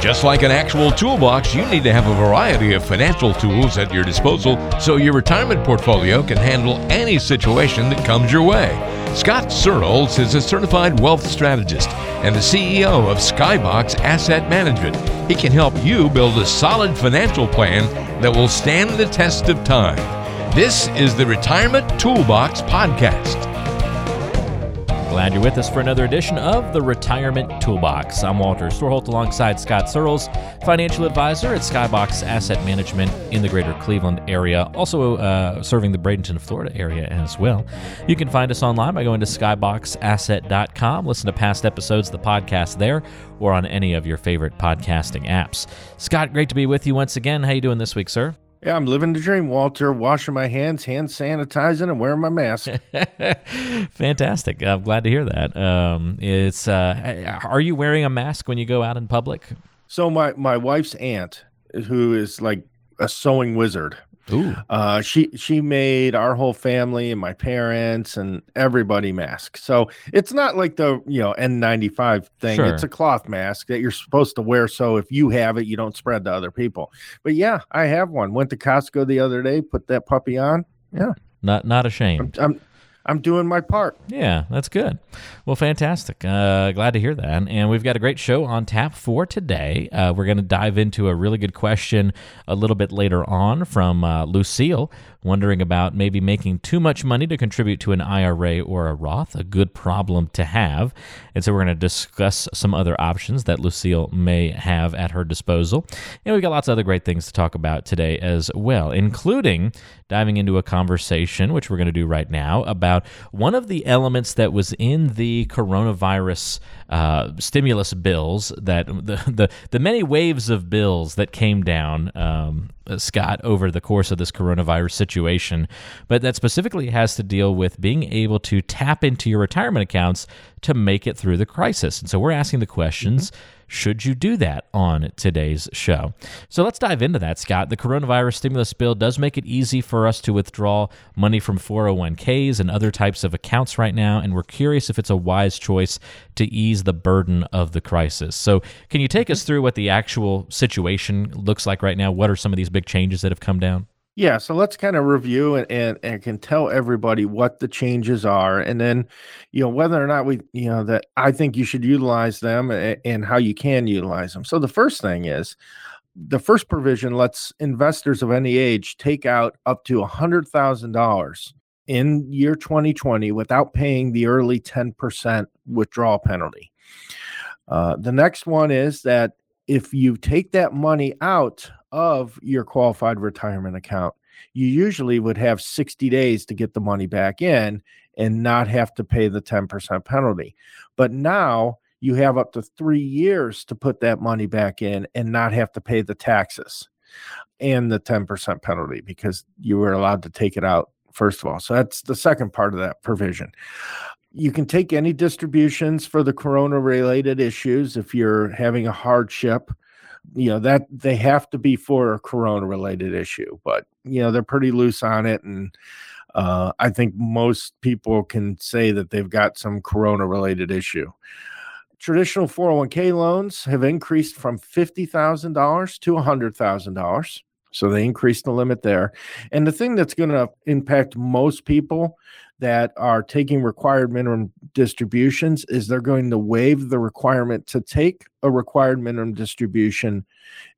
Just like an actual toolbox, you need to have a variety of financial tools at your disposal so your retirement portfolio can handle any situation that comes your way. Scott Searles is a certified wealth strategist and the CEO of Skybox Asset Management. He can help you build a solid financial plan that will stand the test of time. This is the Retirement Toolbox Podcast. Glad you're with us for another edition of the Retirement Toolbox. I'm Walter Storholt alongside Scott Searles, financial advisor at Skybox Asset Management in the greater Cleveland area, also uh, serving the Bradenton, Florida area as well. You can find us online by going to skyboxasset.com. Listen to past episodes of the podcast there or on any of your favorite podcasting apps. Scott, great to be with you once again. How you doing this week, sir? Yeah, I'm living the dream, Walter. Washing my hands, hand sanitizing, and wearing my mask. Fantastic. I'm glad to hear that. Um, it's uh, are you wearing a mask when you go out in public? So my my wife's aunt, who is like a sewing wizard, Ooh. Uh, she she made our whole family and my parents and everybody mask. So it's not like the you know N95 thing. Sure. It's a cloth mask that you're supposed to wear. So if you have it, you don't spread to other people. But yeah, I have one. Went to Costco the other day, put that puppy on. Yeah, Not not ashamed. I'm I'm, I'm doing my part. Yeah, that's good. Well, fantastic. Uh, glad to hear that. And we've got a great show on tap for today. Uh, we're going to dive into a really good question a little bit later on from uh, Lucille, wondering about maybe making too much money to contribute to an IRA or a Roth, a good problem to have. And so we're going to discuss some other options that Lucille may have at her disposal. And we've got lots of other great things to talk about today as well, including diving into a conversation, which we're going to do right now, about one of the elements that was in the coronavirus uh, stimulus bills that the, the the many waves of bills that came down, um, Uh, Scott, over the course of this coronavirus situation, but that specifically has to deal with being able to tap into your retirement accounts to make it through the crisis. And so we're asking the questions. Mm-hmm. Should you do that on today's show? So let's dive into that, Scott. The coronavirus stimulus bill does make it easy for us to withdraw money from 401ks and other types of accounts right now, and we're curious if it's a wise choice to ease the burden of the crisis. So, can you take us mm-hmm. through what the actual situation looks like right now? What are some of these big changes that have come down? Yeah, so let's kind of review and, and and can tell everybody what the changes are, and then, you know, whether or not we, you know, that I think you should utilize them and, and how you can utilize them. So the first thing is, the first provision lets investors of any age take out up to a hundred thousand dollars in year 2020 without paying the early 10% withdrawal penalty. Uh, the next one is that if you take that money out of your qualified retirement account, you usually would have 60 days to get the money back in and not have to pay the 10% penalty. But now you have up to three years to put that money back in and not have to pay the taxes and the 10% penalty because you were allowed to take it out first of all. So that's the second part of that provision. You can take any distributions for the corona related issues if you're having a hardship. You know, that they have to be for a corona related issue, but you know, they're pretty loose on it. And uh, I think most people can say that they've got some corona related issue. Traditional 401k loans have increased from $50,000 to $100,000. So they increased the limit there. And the thing that's going to impact most people that are taking required minimum distributions is they're going to waive the requirement to take a required minimum distribution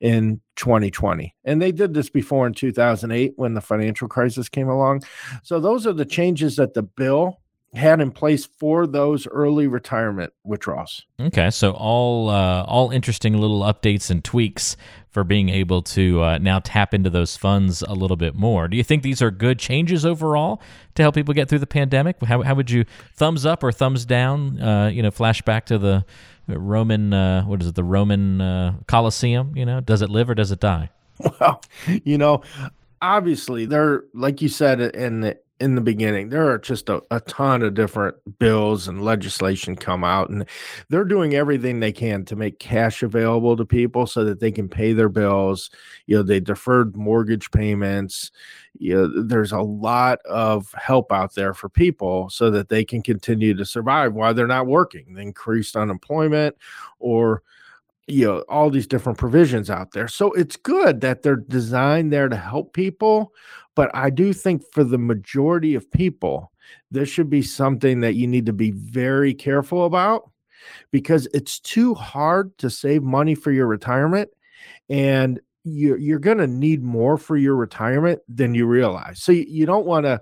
in 2020. And they did this before in 2008 when the financial crisis came along. So those are the changes that the bill had in place for those early retirement withdrawals. Okay, so all uh, all interesting little updates and tweaks for being able to uh, now tap into those funds a little bit more. Do you think these are good changes overall to help people get through the pandemic? How, how would you thumbs up or thumbs down? Uh, you know, flashback to the Roman uh, what is it? The Roman uh, Colosseum. You know, does it live or does it die? Well, you know, obviously there, like you said in the in the beginning, there are just a, a ton of different bills and legislation come out, and they're doing everything they can to make cash available to people so that they can pay their bills. You know, they deferred mortgage payments. You know, there's a lot of help out there for people so that they can continue to survive while they're not working. Increased unemployment or you know all these different provisions out there. So it's good that they're designed there to help people but i do think for the majority of people this should be something that you need to be very careful about because it's too hard to save money for your retirement and you're, you're going to need more for your retirement than you realize. So you, you don't want to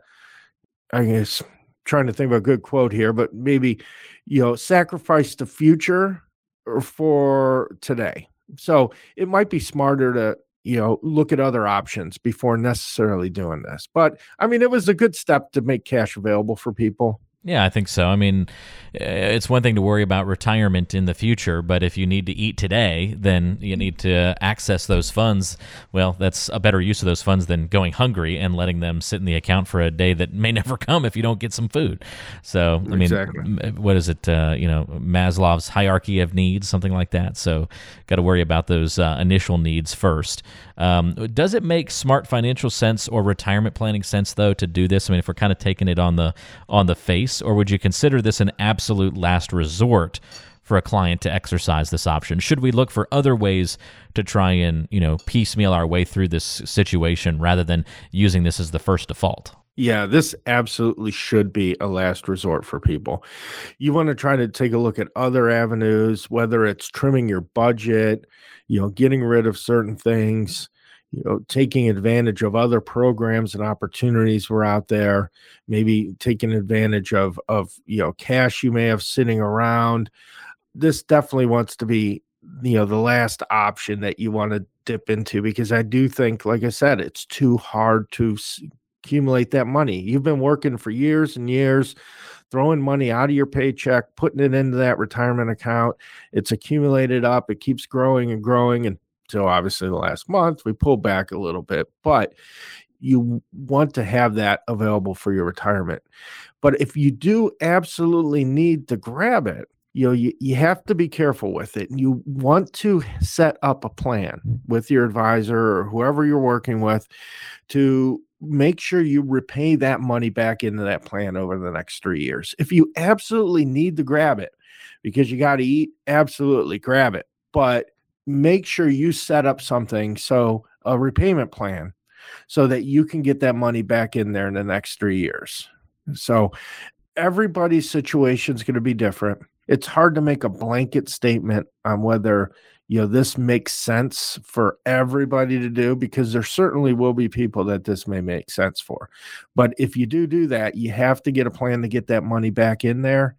i guess trying to think of a good quote here but maybe you know sacrifice the future Er, for today. So it might be smarter to, you know, look at other options before necessarily doing this. But I mean, it was a good step to make cash available for people. Yeah, I think so. I mean, eh, it's one thing to worry about retirement in the future, but if you need to eat today, then you need to access those funds. Well, that's a better use of those funds than going hungry and letting them sit in the account for a day that may never come if you don't get some food. So, I mean, exactly. what is it? Uh, you know, Maslow's hierarchy of needs, something like that. So, got to worry about those uh, initial needs first. Um, does it make smart financial sense or retirement planning sense though to do this? I mean, if we're kind of taking it on the on the face, or would you consider this an absolute last resort? for a client to exercise this option? Should we look for other ways to try and, you know, piecemeal our way through this situation rather than using this as the first default? Yeah, this absolutely should be a last resort for people. You want to try to take a look at other avenues, whether it's trimming your budget, you know, getting rid of certain things, you know, taking advantage of other programs and opportunities were out there, maybe taking advantage of of you know cash you may have sitting around. This definitely wants to be you know the last option that you want to dip into because I do think, like I said, it's too hard to accumulate that money. You've been working for years and years throwing money out of your paycheck, putting it into that retirement account. It's accumulated up, it keeps growing and growing. And so, obviously, the last month we pulled back a little bit, but you want to have that available for your retirement. But if you do absolutely need to grab it, you know you, you have to be careful with it And you want to set up a plan with your advisor or whoever you're working with to make sure you repay that money back into that plan over the next three years. If you absolutely need to grab it because you got to eat, absolutely grab it. But make sure you set up something so a repayment plan so that you can get that money back in there in the next three years. So everybody's situation is going to be different. It's hard to make a blanket statement on whether you know this makes sense for everybody to do because there certainly will be people that this may make sense for. But if you do do that you have to get a plan to get that money back in there.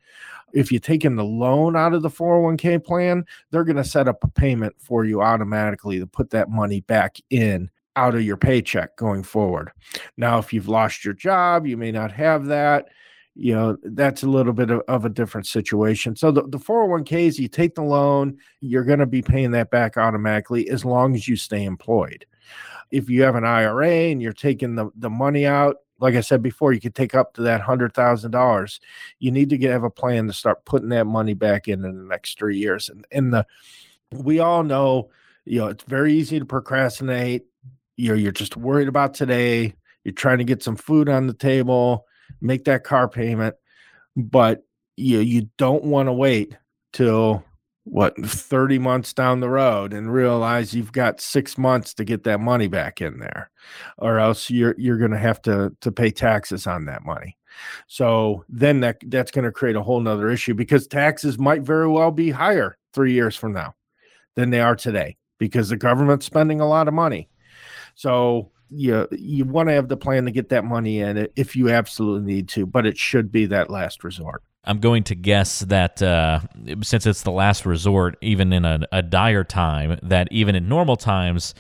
If you're taking the loan out of the 401k plan they're going to set up a payment for you automatically to put that money back in out of your paycheck going forward. Now if you've lost your job you may not have that you know that's a little bit of, of a different situation. So the, the 401ks you take the loan you're going to be paying that back automatically as long as you stay employed. If you have an ira and you're taking the, the money out like i said before you could take up to that $100000 you need to get, have a plan to start putting that money back in in the next three years. And, and the we all know you know it's very easy to procrastinate. You know you're just worried about today. You're trying to get some food on the table make that car payment, but you you don't want to wait till what 30 months down the road and realize you've got 6 months to get that money back in there or else you're you're going to have to to pay taxes on that money. So then that that's going to create a whole nother issue because taxes might very well be higher 3 years from now than they are today because the government's spending a lot of money. So you you want to have the plan to get that money in if you absolutely need to, but it should be that last resort. I'm going to guess that uh, since it's the last resort, even in a, a dire time, that even in normal times,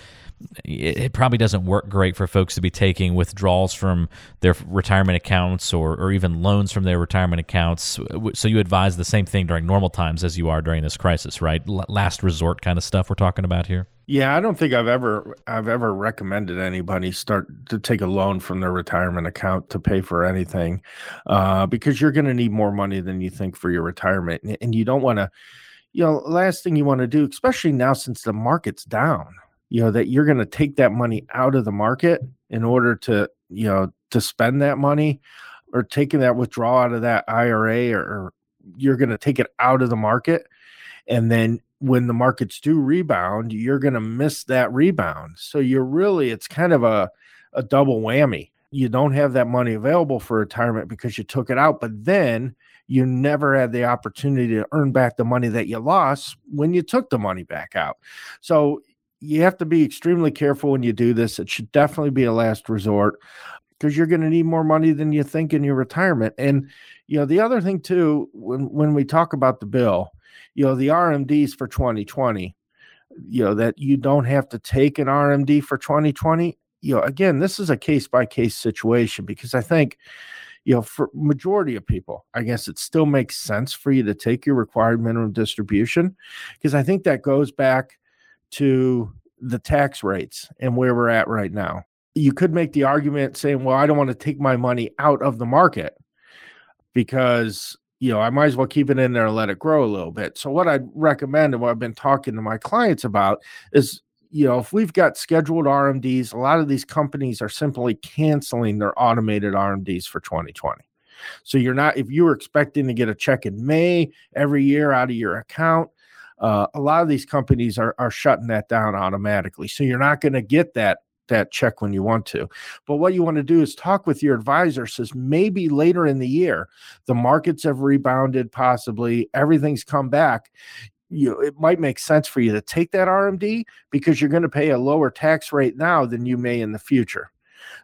it, it, probably doesn't work great for folks to be taking withdrawals from their retirement accounts or, or even loans from their retirement accounts. So you advise the same thing during normal times as you are during this crisis, right? L- last resort kind of stuff we're talking about here. Yeah, I don't think I've ever I've ever recommended anybody start to take a loan from their retirement account to pay for anything, uh, because you're going to need more money than you think for your retirement, and you don't want to. You know, last thing you want to do, especially now since the market's down, you know that you're going to take that money out of the market in order to you know to spend that money or taking that withdrawal out of that IRA or, or you're going to take it out of the market and then when the markets do rebound, you're going to miss that rebound. So you're really, it's kind of a, a double whammy. You don't have that money available for retirement because you took it out, but then you never had the opportunity to earn back the money that you lost when you took the money back out. So you have to be extremely careful when you do this. It should definitely be a last resort because you're going to need more money than you think in your retirement. And you know, the other thing too, when when we talk about the bill, you know, the RMDs for 2020, you know, that you don't have to take an RMD for 2020. You know, again, this is a case by case situation because I think, you know, for majority of people, I guess it still makes sense for you to take your required minimum distribution because I think that goes back to the tax rates and where we're at right now. You could make the argument saying, well, I don't want to take my money out of the market because you know I might as well keep it in there and let it grow a little bit. So what I'd recommend and what I've been talking to my clients about is you know if we've got scheduled RMDs, a lot of these companies are simply canceling their automated RMDs for 2020. So you're not if you were expecting to get a check in May every year out of your account, uh, a lot of these companies are are shutting that down automatically. So you're not going to get that that check when you want to. But what you want to do is talk with your advisor says maybe later in the year the markets have rebounded possibly everything's come back you it might make sense for you to take that RMD because you're going to pay a lower tax rate now than you may in the future.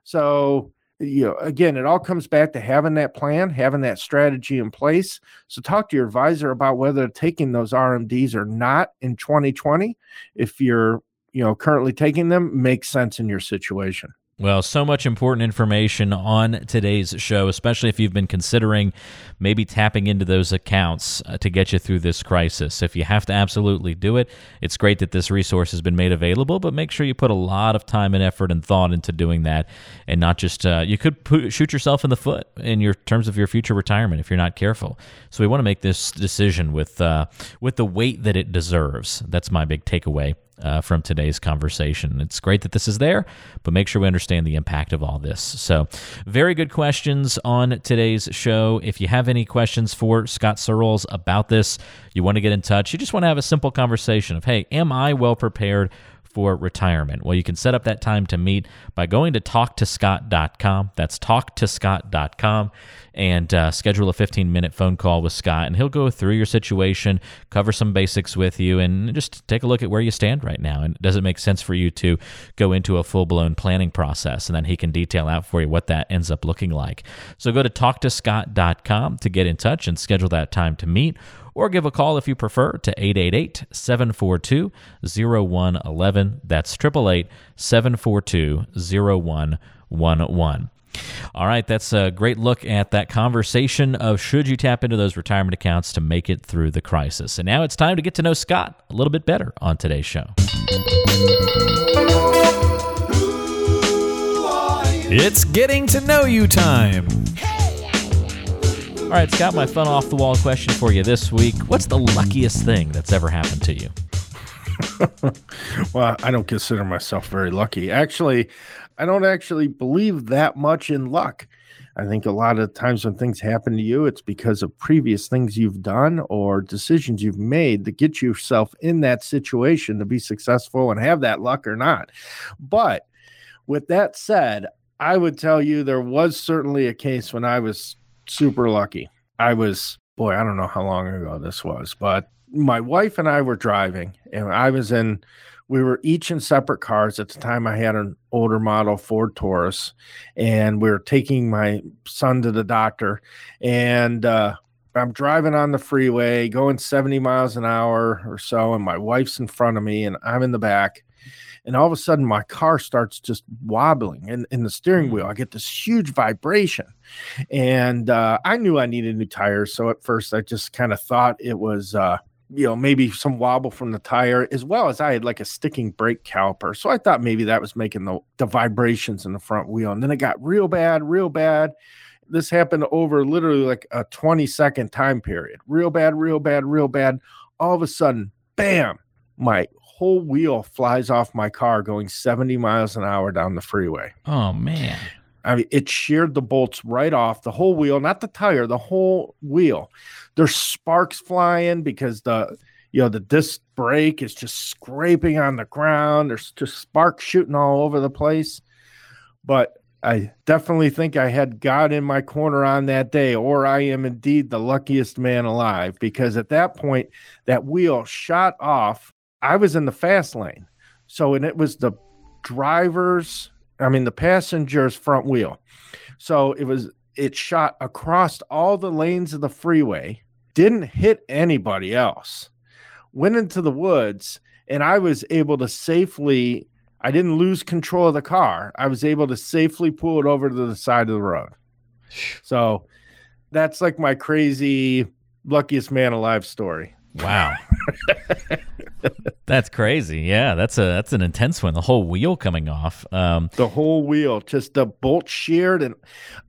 So, you know, again, it all comes back to having that plan, having that strategy in place. So, talk to your advisor about whether taking those RMDs or not in 2020. If you're you know currently taking them makes sense in your situation well, so much important information on today's show, especially if you've been considering maybe tapping into those accounts uh, to get you through this crisis. If you have to absolutely do it, it's great that this resource has been made available, but make sure you put a lot of time and effort and thought into doing that and not just, uh, you could put, shoot yourself in the foot in your terms of your future retirement if you're not careful. So we want to make this decision with, uh, with the weight that it deserves. That's my big takeaway uh, from today's conversation. It's great that this is there, but make sure we understand the impact of all this. So, very good questions on today's show. If you have any questions for Scott Searles about this, you want to get in touch, you just want to have a simple conversation of, hey, am I well prepared? for retirement? Well, you can set up that time to meet by going to talktoscott.com. That's talktoscott.com and uh, schedule a 15 minute phone call with Scott, and he'll go through your situation, cover some basics with you, and just take a look at where you stand right now. And does it make sense for you to go into a full blown planning process? And then he can detail out for you what that ends up looking like. So go to talktoscott.com to get in touch and schedule that time to meet or give a call if you prefer to 888 742 0111. That's 888 742 0111. All right, that's a great look at that conversation of should you tap into those retirement accounts to make it through the crisis. And now it's time to get to know Scott a little bit better on today's show. It's getting to know you time. All right, Scott, my fun off the wall question for you this week. What's the luckiest thing that's ever happened to you? well, I don't consider myself very lucky. Actually, I don't actually believe that much in luck. I think a lot of times when things happen to you, it's because of previous things you've done or decisions you've made that get yourself in that situation to be successful and have that luck or not. But with that said, I would tell you there was certainly a case when I was super lucky. I was, boy, I don't know how long ago this was, but my wife and I were driving, and I was in, we were each in separate cars. At the time, I had an older model Ford Taurus, and we were taking my son to the doctor. And uh, I'm driving on the freeway, going 70 miles an hour or so, and my wife's in front of me, and I'm in the back and all of a sudden my car starts just wobbling in, in the steering wheel. Mm. I get this huge vibration. And uh, I knew I needed new tires. So at first I just kind of thought it was uh, you know, maybe some wobble from the tire, as well as I had like a sticking brake caliper. So I thought maybe that was making the, the vibrations in the front wheel. And then it got real bad, real bad. This happened over literally like a 20 second time period. Real bad, real bad, real bad. All of a sudden, bam, my whole wheel flies off my car going 70 miles an hour down the freeway. Oh man. I mean, it sheared the bolts right off the whole wheel, not the tire, the whole wheel. There's sparks flying because the you know, the disc brake is just scraping on the ground. There's just sparks shooting all over the place. But I definitely think I had God in my corner on that day, or I am indeed the luckiest man alive because at that point, that wheel shot off. I was in the fast lane. So, and it was the driver's, I mean, the passenger's front wheel. So it was, it shot across all the lanes of the freeway, didn't hit anybody else, went into the woods, and I was able to safely I didn't lose control of the car. I was able to safely pull it over to the side of the road. So that's like my crazy luckiest man alive story. Wow. that's crazy. Yeah, that's a that's an intense one. The whole wheel coming off. Um, the whole wheel, just the bolt sheared, and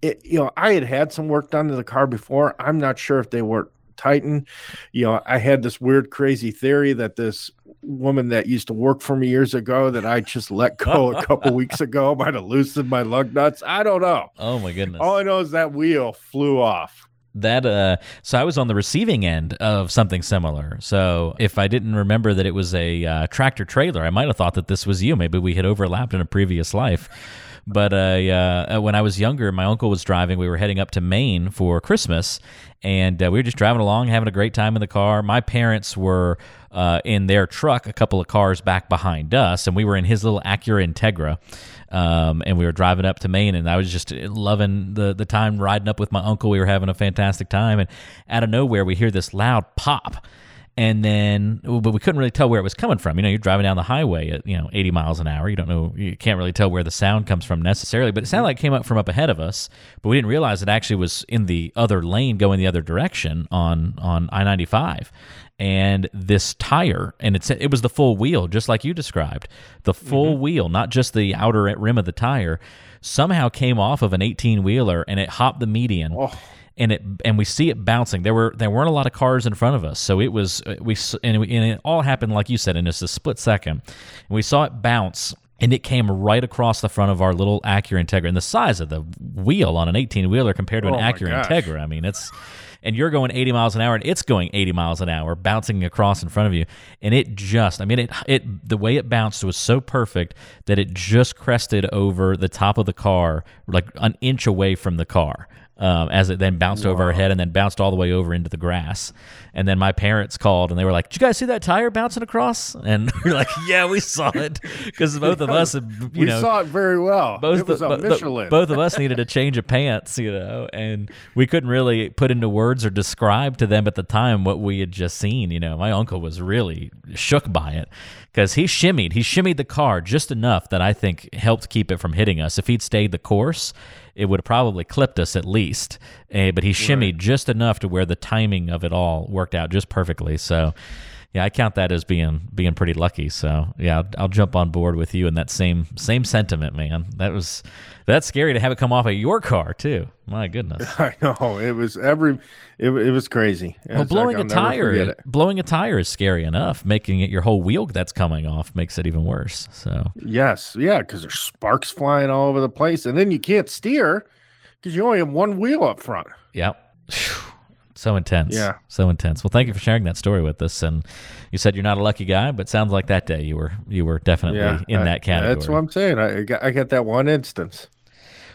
it. You know, I had had some work done to the car before. I'm not sure if they were Titan. You know, I had this weird, crazy theory that this woman that used to work for me years ago that I just let go a couple weeks ago might have loosened my lug nuts. I don't know. Oh my goodness. All I know is that wheel flew off. That uh so I was on the receiving end of something similar. So if I didn't remember that it was a uh, tractor trailer, I might have thought that this was you. Maybe we had overlapped in a previous life. But uh, uh, when I was younger, my uncle was driving. We were heading up to Maine for Christmas, and uh, we were just driving along, having a great time in the car. My parents were uh, in their truck, a couple of cars back behind us, and we were in his little Acura Integra. Um, and we were driving up to Maine, and I was just loving the the time riding up with my uncle. We were having a fantastic time, and out of nowhere, we hear this loud pop and then but we couldn't really tell where it was coming from. You know you're driving down the highway at you know 80 miles an hour. You don't know you can't really tell where the sound comes from necessarily but it sounded like it came up from up ahead of us. But we didn't realize it actually was in the other lane going the other direction on on i-95 and this tire and it's it was the full wheel just like you described. The full mm-hmm. wheel not just the outer rim of the tire somehow came off of an 18 wheeler and it hopped the median. Oh and it and we see it bouncing. There were there weren't a lot of cars in front of us, so it was we and, we, and it all happened like you said in just a split second. And we saw it bounce. And it came right across the front of our little Acura Integra, and the size of the wheel on an 18 wheeler compared to an oh Acura Integra. I mean, it's and you're going 80 miles an hour and it's going 80 miles an hour bouncing across in front of you and it just i mean it it the way it bounced was so perfect that it just crested over the top of the car like an inch away from the car um, as it then bounced wow. over our head and then bounced all the way over into the grass. And then my parents called and they were like, "Did you guys see that tire bouncing across?" And we are like, "Yeah, we saw it," because both of us, you we know, saw it very well. Both it was the, a Michelin. The, both of us needed a change of pants, you know, and we couldn't really put into words or describe to them at the time what we had just seen. You know, my uncle was really shook by it because he shimmied. He shimmied the car just enough that I think helped keep it from hitting us. If he'd stayed the course it would have probably clipped us at least. Uh, but he shimmied right. just enough to where the timing of it all worked out just perfectly. So, yeah, I count that as being being pretty lucky. So, yeah, I'll, I'll, jump on board with you in that same same sentiment, man. That was that's scary to have it come off of your car too. My goodness. I know it was every it, it was crazy. well, blowing like, a tire, blowing a tire is scary enough. Making it your whole wheel that's coming off makes it even worse. So yes, yeah, because there's sparks flying all over the place, and then you can't steer because you only have one wheel up front. Yep. So intense. Yeah. So intense. Well, thank you for sharing that story with us. And you said you're not a lucky guy, but sounds like that day you were you were definitely yeah, in I, that category. That's what I'm saying. I got, I got that one instance.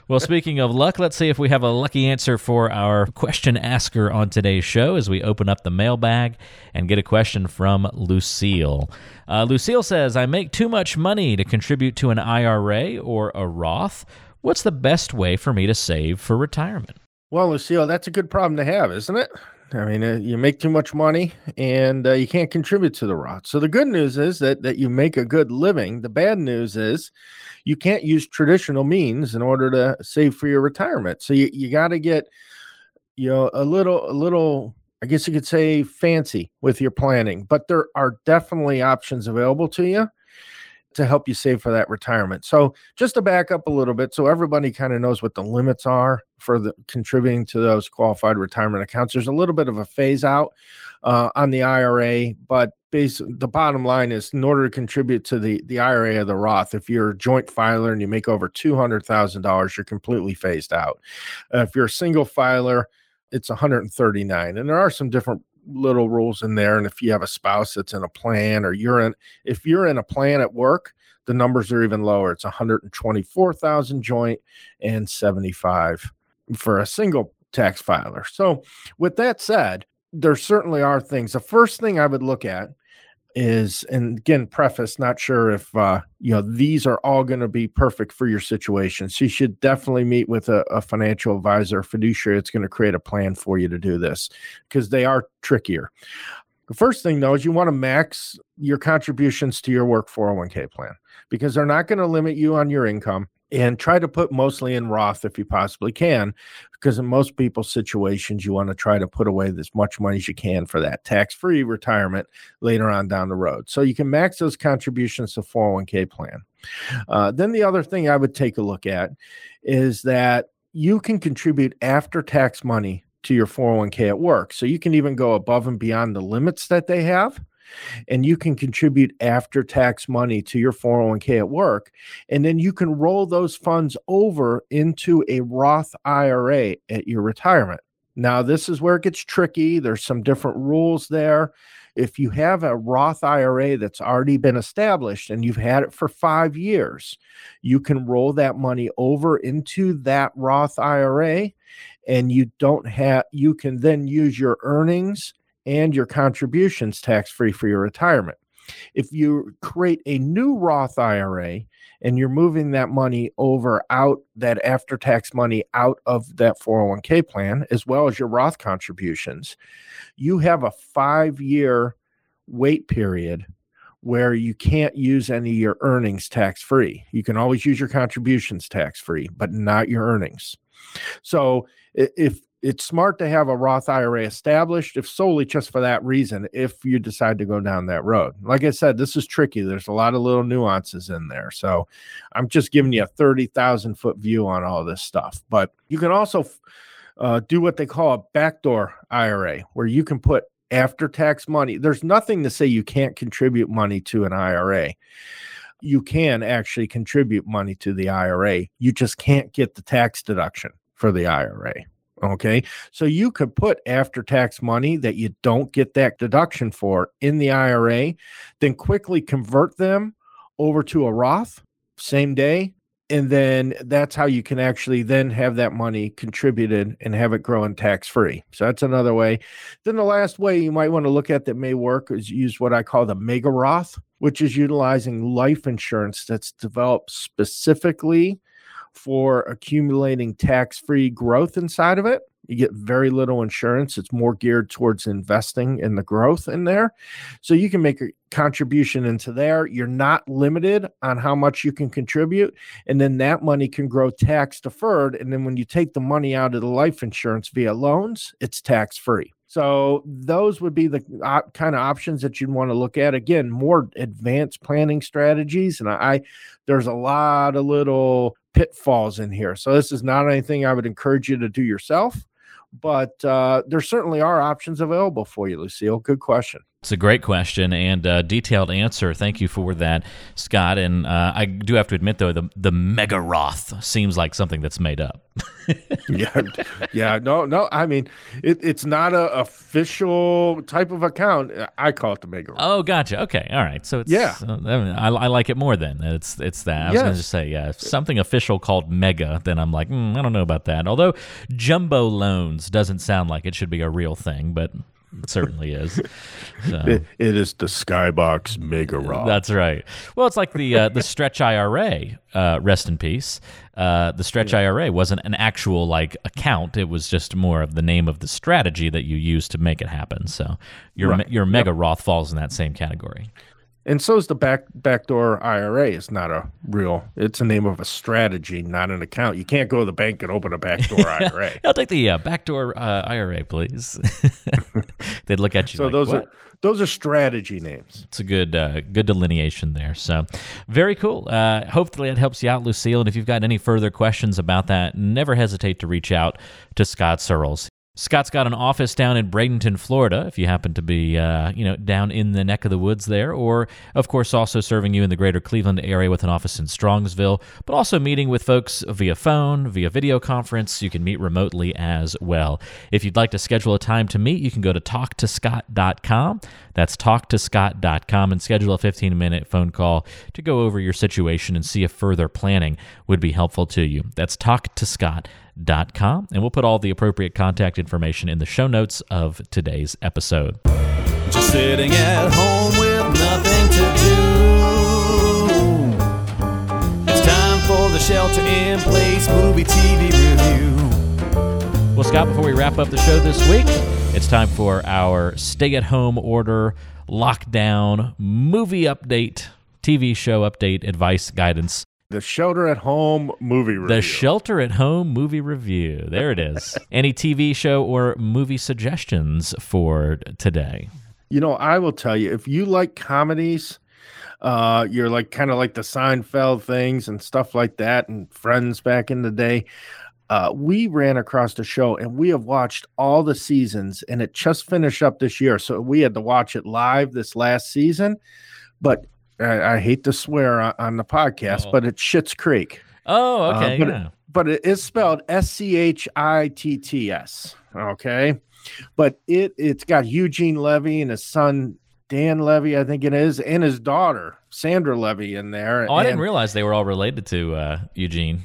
Well, speaking of luck, let's see if we have a lucky answer for our question asker on today's show as we open up the mailbag and get a question from Lucille. Uh, Lucille says, I make too much money to contribute to an IRA or a Roth. What's the best way for me to save for retirement? Well, Lucille, that's a good problem to have, isn't it? I mean, uh, you make too much money and uh, you can't contribute to the Roth. So the good news is that that you make a good living. The bad news is you can't use traditional means in order to save for your retirement. So you, you got to get you know a little a little I guess you could say fancy with your planning, but there are definitely options available to you to help you save for that retirement. So just to back up a little bit, so everybody kind of knows what the limits are for the contributing to those qualified retirement accounts. There's a little bit of a phase out uh, on the IRA, but the bottom line is in order to contribute to the the IRA or the Roth, if you're a joint filer and you make over two hundred thousand dollars, you're completely phased out. Uh, if you're a single filer, it's 139 and there are some different little rules in there. And if you have a spouse that's in a plan or you're in, if you're in a plan at work, the numbers are even lower. It's 124,000 joint and 75 for a single tax filer. So, with that said, there certainly are things. The first thing I would look at is and again preface not sure if uh you know these are all going to be perfect for your situation. So you should definitely meet with a, a financial advisor fiduciary it's going to create a plan for you to do this because they are trickier. The first thing though is you want to max your contributions to your work 401k plan because they're not going to limit you on your income and try to put mostly in Roth if you possibly can, because in most people's situations, you want to try to put away as much money as you can for that tax free retirement later on down the road. So you can max those contributions to 401k plan. Uh, then the other thing I would take a look at is that you can contribute after tax money to your 401k at work. So you can even go above and beyond the limits that they have and you can contribute after tax money to your 401k at work. And then you can roll those funds over into a Roth IRA at your retirement. Now, this is where it gets tricky. There's some different rules there. If you have a Roth IRA that's already been established and you've had it for five years, you can roll that money over into that Roth IRA and you don't have, you can then use your earnings and your contributions tax free for your retirement. If you create a new Roth IRA and you're moving that money over out, that after tax money out of that 401k plan, as well as your Roth contributions, you have a five year wait period where you can't use any of your earnings tax free. You can always use your contributions tax free, but not your earnings. So if it's smart to have a Roth IRA established, if solely just for that reason, if you decide to go down that road. Like I said, this is tricky. There's a lot of little nuances in there. So I'm just giving you a 30,000 foot view on all this stuff. But you can also uh, do what they call a backdoor IRA, where you can put after tax money. There's nothing to say you can't contribute money to an IRA. You can actually contribute money to the IRA. You just can't get the tax deduction for the IRA. Okay. So you could put after tax money that you don't get that deduction for in the IRA, then quickly convert them over to a Roth same day. And then that's how you can actually then have that money contributed and have it growing tax free. So that's another way. Then the last way you might want to look at that may work is use what I call the mega Roth, which is utilizing life insurance that's developed specifically for accumulating tax free growth inside of it. You get very little insurance. It's more geared towards investing in the growth in there. So you can make a contribution into there. You're not limited on how much you can contribute. And then that money can grow tax deferred. And then when you take the money out of the life insurance via loans, it's tax free. So those would be the op- kind of options that you'd want to look at. Again, more advanced planning strategies, and I, I there's a lot of little pitfalls in here. So this is not anything I would encourage you to do yourself, but uh, there certainly are options available for you, Lucille. Good question. It's a great question and a detailed answer. Thank you for that, Scott. And uh, I do have to admit, though, the the Mega Roth seems like something that's made up. yeah, yeah, no, no. I mean, it, it's not a official type of account. I call it the Mega Roth. Oh, gotcha. Okay, all right. So it's yeah, uh, I, I, like it more then. It's it's that. I was yes. going to say yeah, something official called Mega. Then I'm like, mm, I don't know about that. Although jumbo loans doesn't sound like it should be a real thing, but it certainly is. So. It, it is the Skybox Mega Roth. That's right. Well, it's like the uh, the Stretch IRA. Uh, rest in peace. Uh, the Stretch yeah. IRA wasn't an actual like account. It was just more of the name of the strategy that you use to make it happen. So your right. your Mega yep. Roth falls in that same category and so is the back backdoor IRA. It's not a real. It's a name of a strategy, not an account. You can't go to the bank and open a backdoor IRA. I'll take the uh, backdoor uh, IRA, please. They'd look at you. So like, those what? are those are strategy names. It's a good uh, good delineation there. So very cool. Uh, hopefully that helps you out, Lucille. And if you've got any further questions about that, never hesitate to reach out to Scott Searles. Scott's got an office down in Bradenton, Florida, if you happen to be, uh, you know, down in the neck of the woods there, or of course also serving you in the greater Cleveland area with an office in Strongsville, but also meeting with folks via phone, via video conference. You can meet remotely as well. If you'd like to schedule a time to meet, you can go to talktoscott.com. That's talktoscott.com and schedule a 15 minute phone call to go over your situation and see if further planning would be helpful to you. That's talktoscott.com com, and we'll put all the appropriate contact information in the show notes of today's episode. Just sitting at home with nothing to do. It's time for the Shelter in Place movie TV review. Well, Scott, before we wrap up the show this week, it's time for our stay at home order, lockdown, movie update, TV show update, advice, guidance the Shelter at Home movie review. The Shelter at Home movie review. There it is. Any TV show or movie suggestions for today? You know, I will tell you if you like comedies, uh, you're like kind of like the Seinfeld things and stuff like that, and Friends back in the day. Uh, we ran across the show and we have watched all the seasons, and it just finished up this year. So we had to watch it live this last season. But I, I hate to swear on, on the podcast, Uh-oh. but it's Schitt's Creek. Oh, uh, okay. Uh, but, yeah. it, but it is spelled S C H I T T S. Okay. But it it's got Eugene Levy and his son Dan Levy, I think it is, and his daughter Sandra Levy in there. Oh, I didn't realize they were all related to uh, Eugene.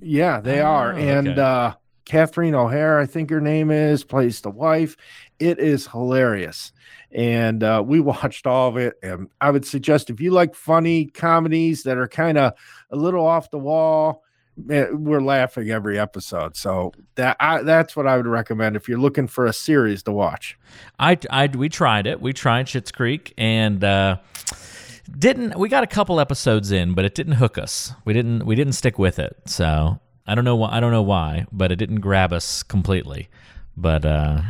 Yeah, they oh, are. And okay. uh, Catherine O'Hara, I think her name is, plays the wife. It is hilarious and uh, we watched all of it. And I would suggest if you like funny comedies that are kind of a little off the wall, eh, we're laughing every episode. So that I, that's what I would recommend if you're looking for a series to watch. I, I we tried it. We tried Schitt's Creek and. Uh, didn't we got a couple episodes in but it didn't hook us. We didn't we didn't stick with it. So i don't know why i don't know why but it didn't grab us completely. But uh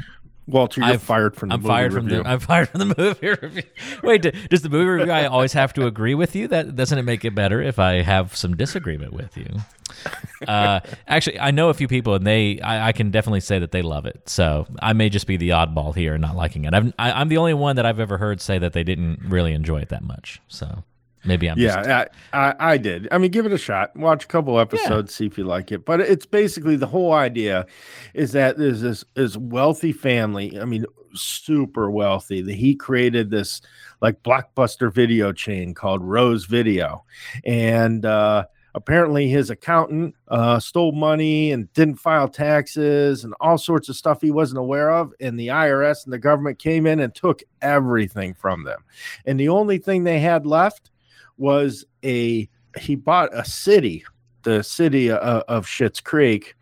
Walter, you're I've, fired from the I'm movie fired review. from the I'm fired from the movie review. Wait, does the movie review guy always have to agree with you? That doesn't it make it better if I have some disagreement with you? Uh, actually, I know a few people, and they I, I, can definitely say that they love it. So I may just be the oddball here, not liking it. I've, I, I'm the only one that I've ever heard say that they didn't really enjoy it that much. So Maybe I'm. Yeah, just... I, I, I did. I mean, give it a shot. Watch a couple episodes, yeah. see if you like it. But it's basically the whole idea is that there's this this wealthy family. I mean, super wealthy. That he created this like blockbuster video chain called Rose Video, and uh, apparently his accountant uh, stole money and didn't file taxes and all sorts of stuff he wasn't aware of. And the IRS and the government came in and took everything from them. And the only thing they had left was a he bought a city, the city of, uh, of Schitt's Creek,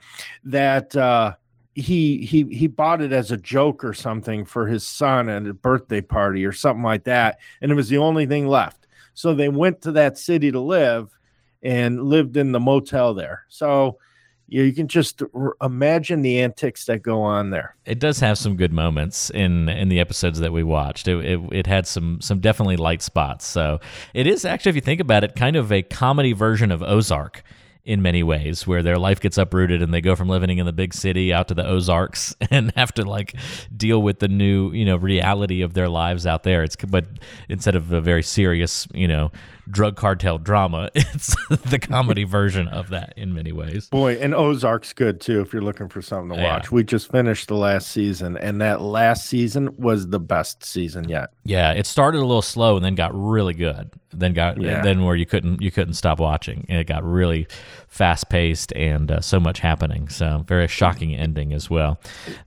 that uh, he he he bought it as a joke or something for his son at a birthday party or something like that, and it was the only thing left. So they went to that city to live and lived in the motel there. So you can just imagine the antics that go on there. It does have some good moments in in the episodes that we watched. It, it, it had some some definitely light spots. So it is actually, if you think about it, kind of a comedy version of Ozark in many ways where their life gets uprooted and they go from living in the big city out to the Ozarks and have to like deal with the new, you know, reality of their lives out there. It's but instead of a very serious, you know, drug cartel drama, it's the comedy version of that in many ways. Boy, and Ozark's good too if you're looking for something to yeah. watch. We just finished the last season and that last season was the best season yet. Yeah, it started a little slow and then got really good then got yeah. then where you couldn't you couldn't stop watching and it got really fast paced and uh, so much happening so very shocking ending as well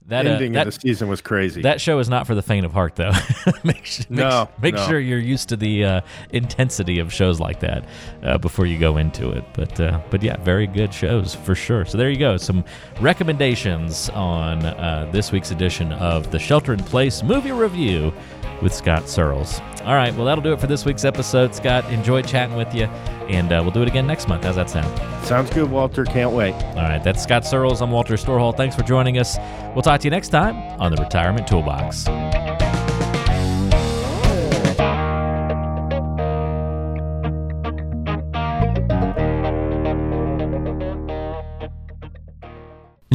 that uh, ending uh, that, of the season was crazy that show is not for the faint of heart though make, sure, no, make, no. sure you're used to the uh, intensity of shows like that uh, before you go into it but uh, but yeah very good shows for sure so there you go some recommendations on this week's edition of the shelter in place movie review with Scott Searles. All right, well, that'll do it for this week's episode. Scott, enjoy chatting with you, and uh, we'll do it again next month. How's that sound? Sounds good, Walter. Can't wait. All right, that's Scott Searles. I'm Walter Storholt. Thanks for joining us. We'll talk to you next time on the Retirement Toolbox.